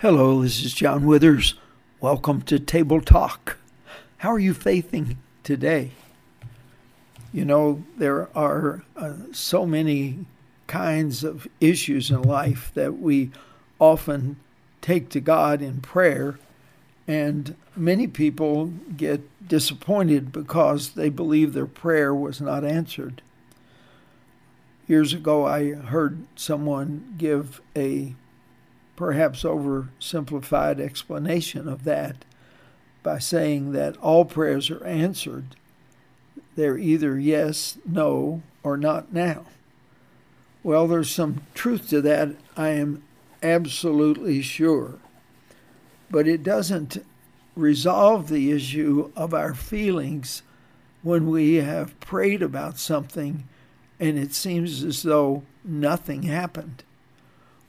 Hello, this is John Withers. Welcome to Table Talk. How are you faithing today? You know, there are uh, so many kinds of issues in life that we often take to God in prayer, and many people get disappointed because they believe their prayer was not answered. Years ago, I heard someone give a perhaps oversimplified explanation of that by saying that all prayers are answered. They're either yes, no, or not now. Well, there's some truth to that, I am absolutely sure. But it doesn't resolve the issue of our feelings when we have prayed about something and it seems as though nothing happened.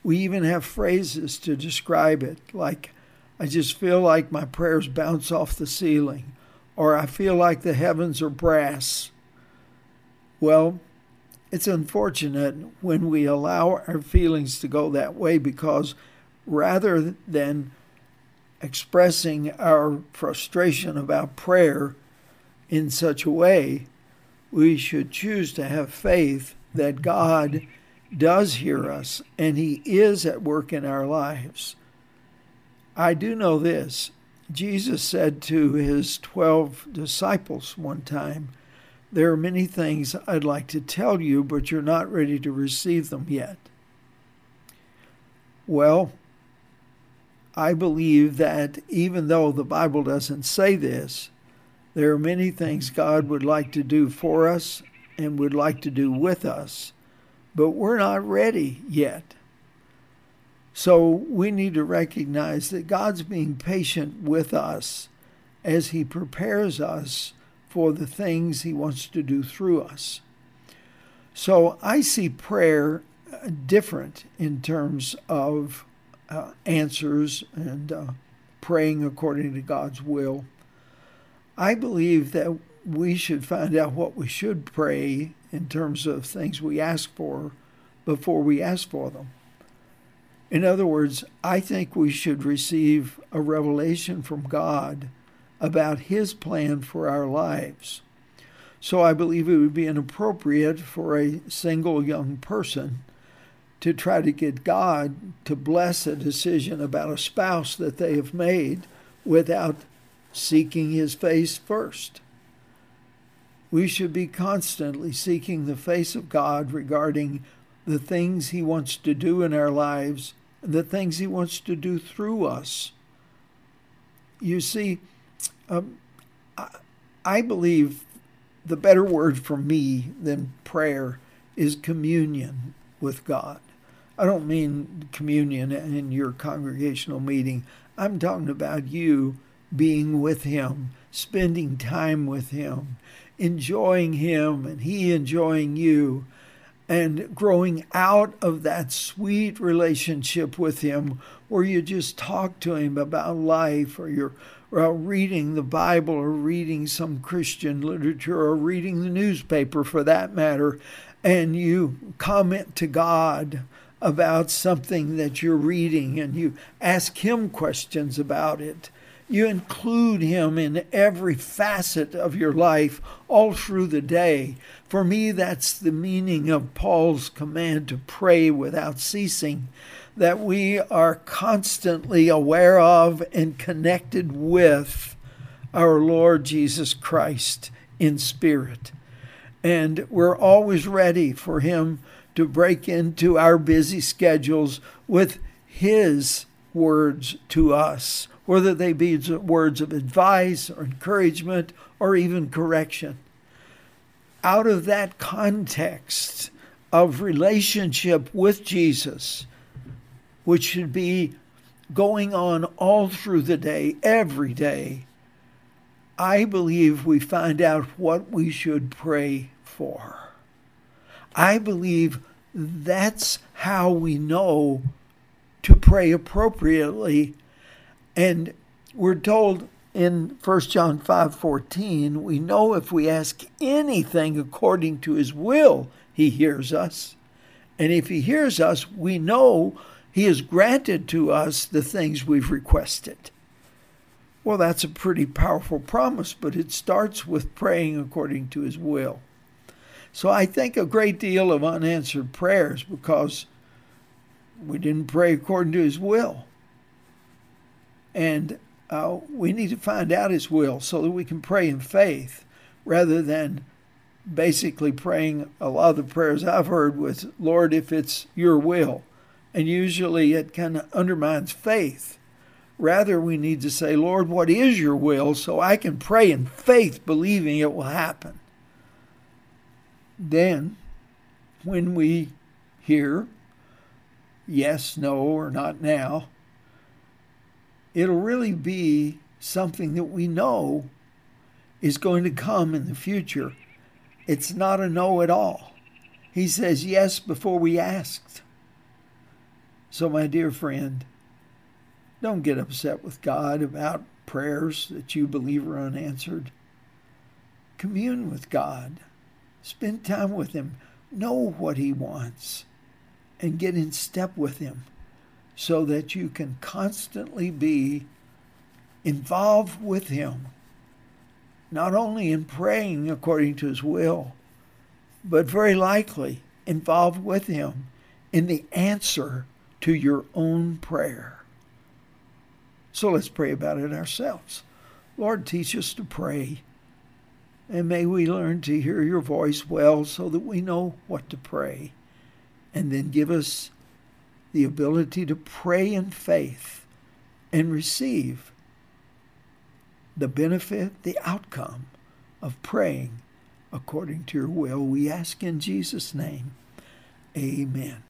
We even have phrases to describe it, like, I just feel like my prayers bounce off the ceiling, or I feel like the heavens are brass. Well, it's unfortunate when we allow our feelings to go that way because rather than expressing our frustration about prayer in such a way, we should choose to have faith that God does hear us and He is at work in our lives. I do know this. Jesus said to his 12 disciples one time, There are many things I'd like to tell you, but you're not ready to receive them yet. Well, I believe that even though the Bible doesn't say this, there are many things God would like to do for us and would like to do with us but we're not ready yet. So we need to recognize that God's being patient with us as He prepares us for the things He wants to do through us. So I see prayer uh, different in terms of uh, answers and uh, praying according to God's will. I believe that we should find out what we should pray in terms of things we ask for before we ask for them. In other words, I think we should receive a revelation from God about His plan for our lives. So I believe it would be inappropriate for a single young person to try to get God to bless a decision about a spouse that they have made without seeking His face first we should be constantly seeking the face of God regarding the things He wants to do in our lives, the things He wants to do through us. You see, um, I, I believe the better word for me than prayer is communion with God. I don't mean communion in your congregational meeting. I'm talking about you being with Him, spending time with Him, enjoying Him and He enjoying you, and growing out of that sweet relationship with Him where you just talk to Him about life or you're uh, reading the Bible or reading some Christian literature or reading the newspaper for that matter, and you comment to God about something that you're reading and you ask Him questions about it you include Him in every facet of your life all through the day. For me, that's the meaning of Paul's command to pray without ceasing, that we are constantly aware of and connected with our Lord Jesus Christ in spirit. And we're always ready for Him to break into our busy schedules with His words to us whether they be words of advice or encouragement or even correction. Out of that context of relationship with Jesus, which should be going on all through the day, every day, I believe we find out what we should pray for. I believe that's how we know to pray appropriately and we're told in 1 John 5:14, we know if we ask anything according to his will, he hears us. And if he hears us, we know He has granted to us the things we've requested. Well, that's a pretty powerful promise, but it starts with praying according to His will. So I think a great deal of unanswered prayers because we didn't pray according to His will. And uh, we need to find out His will so that we can pray in faith rather than basically praying a lot of the prayers I've heard with, Lord, if it's your will. And usually it kind of undermines faith. Rather, we need to say, Lord, what is your will so I can pray in faith, believing it will happen. Then, when we hear yes, no, or not now, it'll really be something that we know is going to come in the future. It's not a no at all. He says yes before we asked. So, my dear friend, don't get upset with God about prayers that you believe are unanswered. Commune with God. Spend time with Him. Know what He wants and get in step with Him so that you can constantly be involved with Him, not only in praying according to His will, but very likely involved with Him in the answer to your own prayer. So let's pray about it ourselves. Lord, teach us to pray. And may we learn to hear your voice well so that we know what to pray. And then give us the ability to pray in faith and receive the benefit, the outcome of praying according to your will. We ask in Jesus' name. Amen.